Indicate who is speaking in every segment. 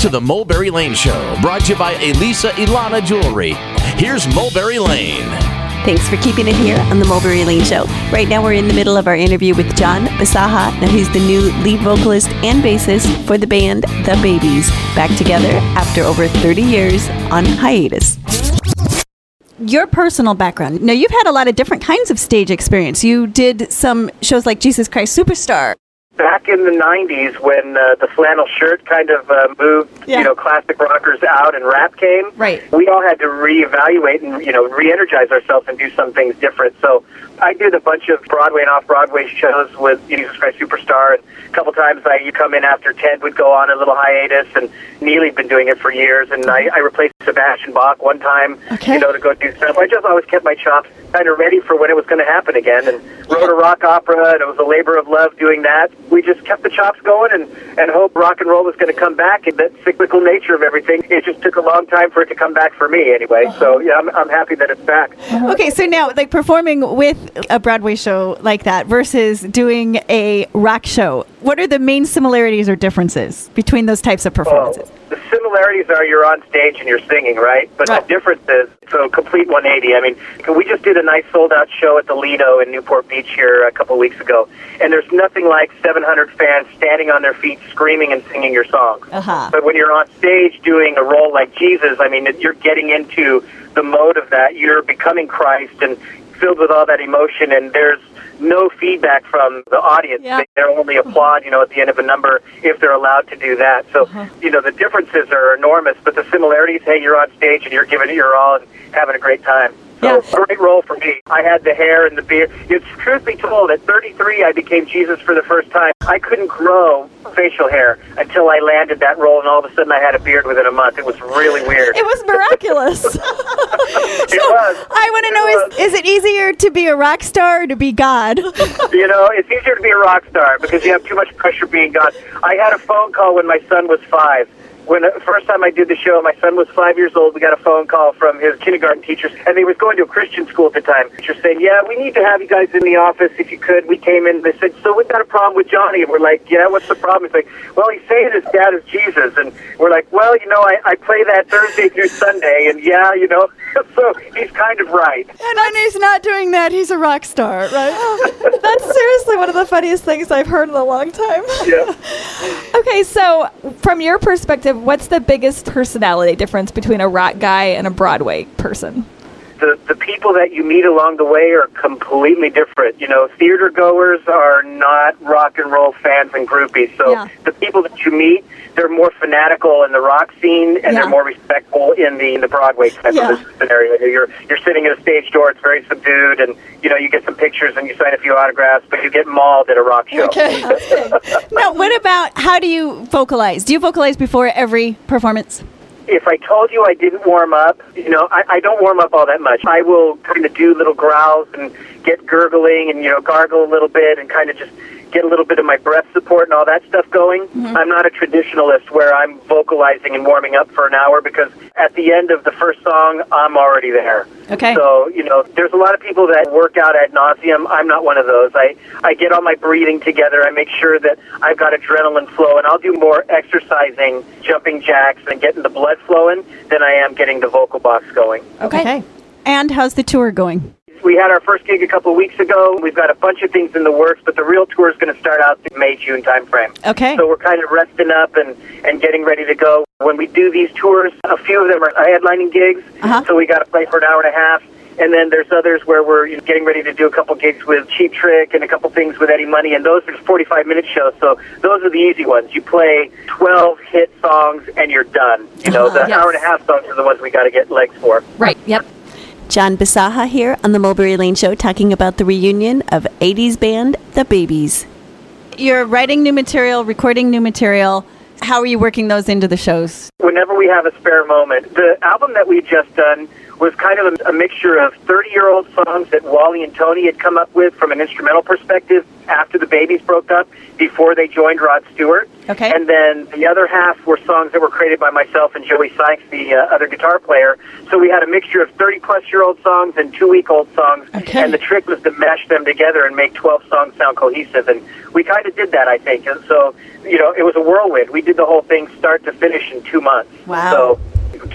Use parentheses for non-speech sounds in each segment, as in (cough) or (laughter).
Speaker 1: to the Mulberry Lane Show, brought to you by Elisa Ilana Jewelry. Here's Mulberry Lane.
Speaker 2: Thanks for keeping it here on the Mulberry Lane Show. Right now, we're in the middle of our interview with John Bisaha. Now, he's the new lead vocalist and bassist for the band The Babys, back together after over 30 years on hiatus. Your personal background. Now, you've had a lot of different kinds of stage experience. You did some shows like Jesus Christ Superstar.
Speaker 3: Back in the 90s, when uh, the flannel shirt kind of uh, moved,
Speaker 2: Yeah.
Speaker 3: you know, classic rockers out and rap came,
Speaker 2: Right.
Speaker 3: we all had to reevaluate and, you know, re-energize ourselves and do some things different. So I did a bunch of Broadway and off-Broadway shows with Jesus Christ Superstar, and a couple times I you come in after Ted would go on a little hiatus, and Neeley'd been doing it for years, and I, I replaced Sebastian Bach one time,
Speaker 2: Okay.
Speaker 3: you know, to go do stuff. I just always kept my chops kind of ready for when it was going to happen again, and wrote a rock opera, and it was a labor of love doing that. We just kept the chops going and, and hope rock and roll was going to come back, and that cyclical nature of everything, it just took a long time for it to come back for me anyway. So, uh-huh. yeah, I'm, I'm happy that it's back.
Speaker 2: Okay, so now, like performing with a Broadway show like that versus doing a rock show, what are the main similarities or differences between those types of
Speaker 3: Well,
Speaker 2: performances?
Speaker 3: the similarities are you're on stage and you're singing, right? But
Speaker 2: Right.
Speaker 3: the difference is so complete 180. I mean, we just did a nice sold out show at the Lido in Newport Beach here a couple weeks ago, and there's nothing like 700 fans standing on their feet screaming and singing your songs.
Speaker 2: Uh-huh.
Speaker 3: But when you're on stage doing a role like Jesus, I mean, you're getting into the mode of that. You're becoming Christ and filled with all that emotion, and there's no feedback from the audience.
Speaker 2: Yeah.
Speaker 3: They only applaud, you know, at the end of a number if they're allowed to do that. So, uh-huh. you know, the differences are enormous, but the similarities, hey, you're on stage and you're giving it your all and having a great time. So,
Speaker 2: Yeah.
Speaker 3: great role for me. I had the hair and the beard. It's truth be told, at 33, I became Jesus for the first time. I couldn't grow facial hair until I landed that role, and all of a sudden I had a beard within a month. It was really weird.
Speaker 2: It was miraculous. (laughs) (laughs) so. (laughs) I want to know is, is it easier to be a rock star or to be God? (laughs)
Speaker 3: You know, it's easier to be a rock star because you have too much pressure being God. I had a phone call when my son was five. When the first time I did the show, my son was five years old. We got a phone call from his kindergarten teachers, and he was going to a Christian school at the time. Teacher saying, "Yeah, we need to have you guys in the office if you could." We came in. They said, "So we've got a problem with Johnny." And we're like, "Yeah, what's the problem?" He's like, "Well, he's saying his dad is Jesus," and we're like, "Well, you know, I, I play that Thursday through Sunday, and yeah, you know, (laughs) so he's kind of right."
Speaker 4: And he's not doing that, he's a rock star, right? (laughs) That's seriously one of the funniest things I've heard in a long time.
Speaker 3: Yeah. (laughs)
Speaker 4: Okay, so from your perspective, what's the biggest personality difference between a rock guy and a Broadway person?
Speaker 3: The the people that you meet along the way are completely different. You know, theater goers are not rock and roll fans and groupies. So
Speaker 4: Yeah.
Speaker 3: the people that you meet, they're more fanatical in the rock scene, and
Speaker 4: Yeah.
Speaker 3: they're more respectful in the in the Broadway type
Speaker 4: Yeah.
Speaker 3: of scenario. You're you're sitting at a stage door; it's very subdued, and you know you get some pictures and you sign a few autographs, but you get mauled at a rock show.
Speaker 4: Okay. (laughs)
Speaker 2: now, what about how do you vocalize? Do you vocalize before every performance?
Speaker 3: If I told you I didn't warm up, you know, I, I don't warm up all that much. I will kind of do little growls and get gurgling and, you know, gargle a little bit and kind of just get a little bit of my breath support and all that stuff going. Mm-hmm. I'm not a traditionalist where I'm vocalizing and warming up for an hour because at the end of the first song, I'm already there.
Speaker 2: Okay.
Speaker 3: So, you know, there's a lot of people that work out ad nauseum. I'm not one of those. I, I get all my breathing together. I make sure that I've got adrenaline flow, and I'll do more exercising, jumping jacks, and getting the blood flowing than I am getting the vocal box going.
Speaker 2: Okay. And how's the tour going?
Speaker 3: We had our first gig a couple of weeks ago. We've got a bunch of things in the works, but the real tour is going to start out in May, June timeframe.
Speaker 2: Okay.
Speaker 3: So we're kind of resting up and, and getting ready to go. When we do these tours, a few of them are headlining gigs,
Speaker 2: Uh-huh.
Speaker 3: so we got to play for an hour and a half. And then there's others where we're you know, getting ready to do a couple gigs with Cheap Trick and a couple things with Eddie Money, and those are 45 minute shows. So those are the easy ones. You play 12 hit songs and you're done. You know, the
Speaker 4: Uh-huh. Yes.
Speaker 3: hour and a half songs are the ones we got to get legs for.
Speaker 4: Right. Yep.
Speaker 2: John Bisaha here on the Mulberry Lane Show talking about the reunion of 80s band The Babys. You're writing new material, recording new material. How are you working those into the shows?
Speaker 3: whenever we have a spare moment. The album that we've just done, was kind of a, a mixture of 30 year old songs that Wally and Tony had come up with from an instrumental perspective after the Babys broke up before they joined Rod Stewart.
Speaker 2: Okay.
Speaker 3: And then the other half were songs that were created by myself and Joey Sykes, the uh, other guitar player. So we had a mixture of 30 plus year old songs and two week old songs.
Speaker 2: Okay.
Speaker 3: And the trick was to mesh them together and make 12 songs sound cohesive. And we kind of did that, I think. And so, you know, it was a whirlwind. We did the whole thing start to finish in two months.
Speaker 2: Wow.
Speaker 3: So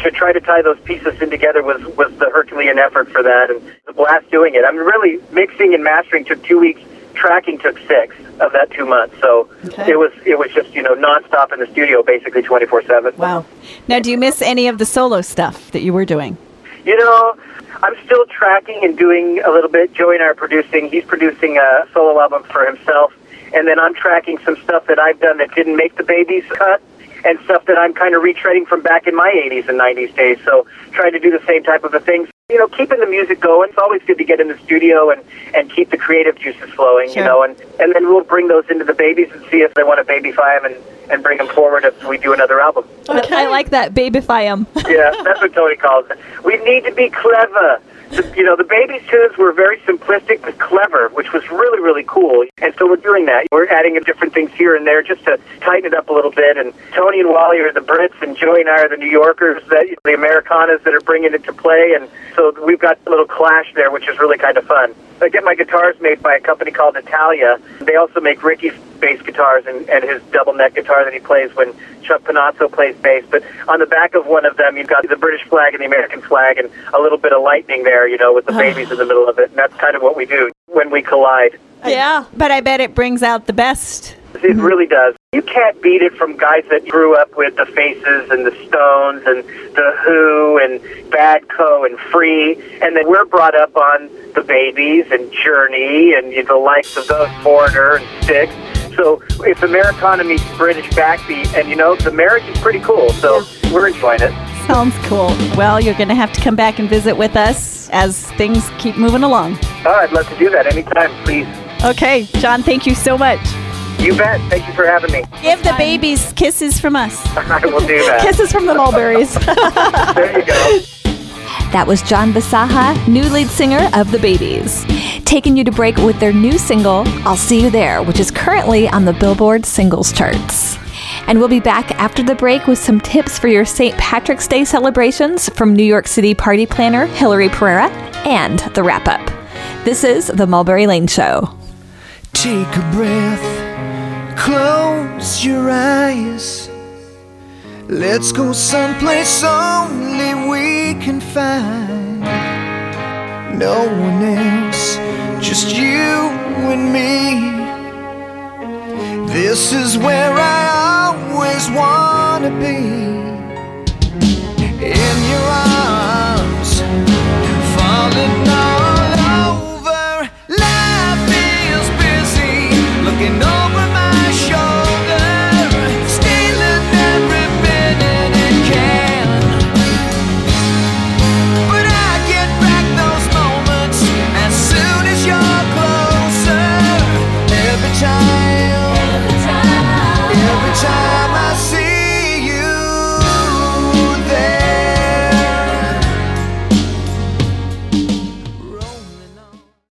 Speaker 3: to try to tie those pieces in together was, was the Herculean effort for that. And the blast doing it. I mean, really, mixing and mastering took two weeks. Tracking took six of that two months. So
Speaker 2: Okay.
Speaker 3: it was it was just you know nonstop in the studio, basically twenty four seven.
Speaker 2: Wow. Now, do you miss any of the solo stuff that you were doing?
Speaker 3: You know, I'm still tracking and doing a little bit. Joey and I are producing. He's producing a solo album for himself, and then I'm tracking some stuff that I've done that didn't make the Babys cut, and stuff that I'm kind of retreading from back in my 80s and 90s days. So trying to do the same type of a thing. You know, keeping the music going. It's always good to get in the studio and and keep the creative juices flowing.
Speaker 2: Sure.
Speaker 3: You know, and and then we'll bring those into the Babys and see if they want to babyfy them and and bring them forward as we do another album.
Speaker 4: I like that. Babyfy him. (laughs)
Speaker 3: Yeah, that's what Tony calls it. We need to be clever. The, you know, the baby's tunes were very simplistic but clever, which was really, really cool. And so we're doing that. We're adding in different things here and there just to tighten it up a little bit. And Tony and Wally are the Brits, and Joey and I are the New Yorkers, that the Americanas that are bringing it to play. And so we've got a little clash there, which is really kind of fun. I get my guitars made by a company called Italia. They also make Ricky's bass guitars and, and his double neck guitar that he plays when Chuck Panozzo plays bass. But on the back of one of them, you've got the British flag and the American flag and a little bit of lightning there, you know, with the Babys in the middle of it. And that's kind of what we do when we collide.
Speaker 4: Yeah.
Speaker 2: But I bet it brings out the best.
Speaker 3: It really does. You can't beat it from guys that grew up with the Faces and the Stones and the Who and Badco and Free, and then we're brought up on the Babys and Journey and you know, the likes of those Foreigner and Styx. So it's Americana meets British backbeat, and you know the marriage is pretty cool. So we're enjoying it.
Speaker 2: Sounds cool. Well, you're going to have to come back and visit with us as things keep moving along.
Speaker 3: Oh, I'd love to do that anytime, please.
Speaker 2: Okay, John, thank you so much.
Speaker 3: You bet. Thank you for having me.
Speaker 2: Give the Babys kisses from us. (laughs)
Speaker 3: I will do that.
Speaker 4: Kisses from the mulberries. (laughs)
Speaker 3: There you go.
Speaker 5: That was John Bisaha, new lead singer of The Babys, taking you to break with their new single, I'll See You There, which is currently on the Billboard singles charts. And we'll be back after the break with some tips for your St. Patrick's Day celebrations from New York City party planner Hillary Pereira and the wrap up. This is The Mulberry Lane Show.
Speaker 6: Take a breath, close your eyes. Let's go someplace only we can find. No one else, just you and me. This is where I always wanna be.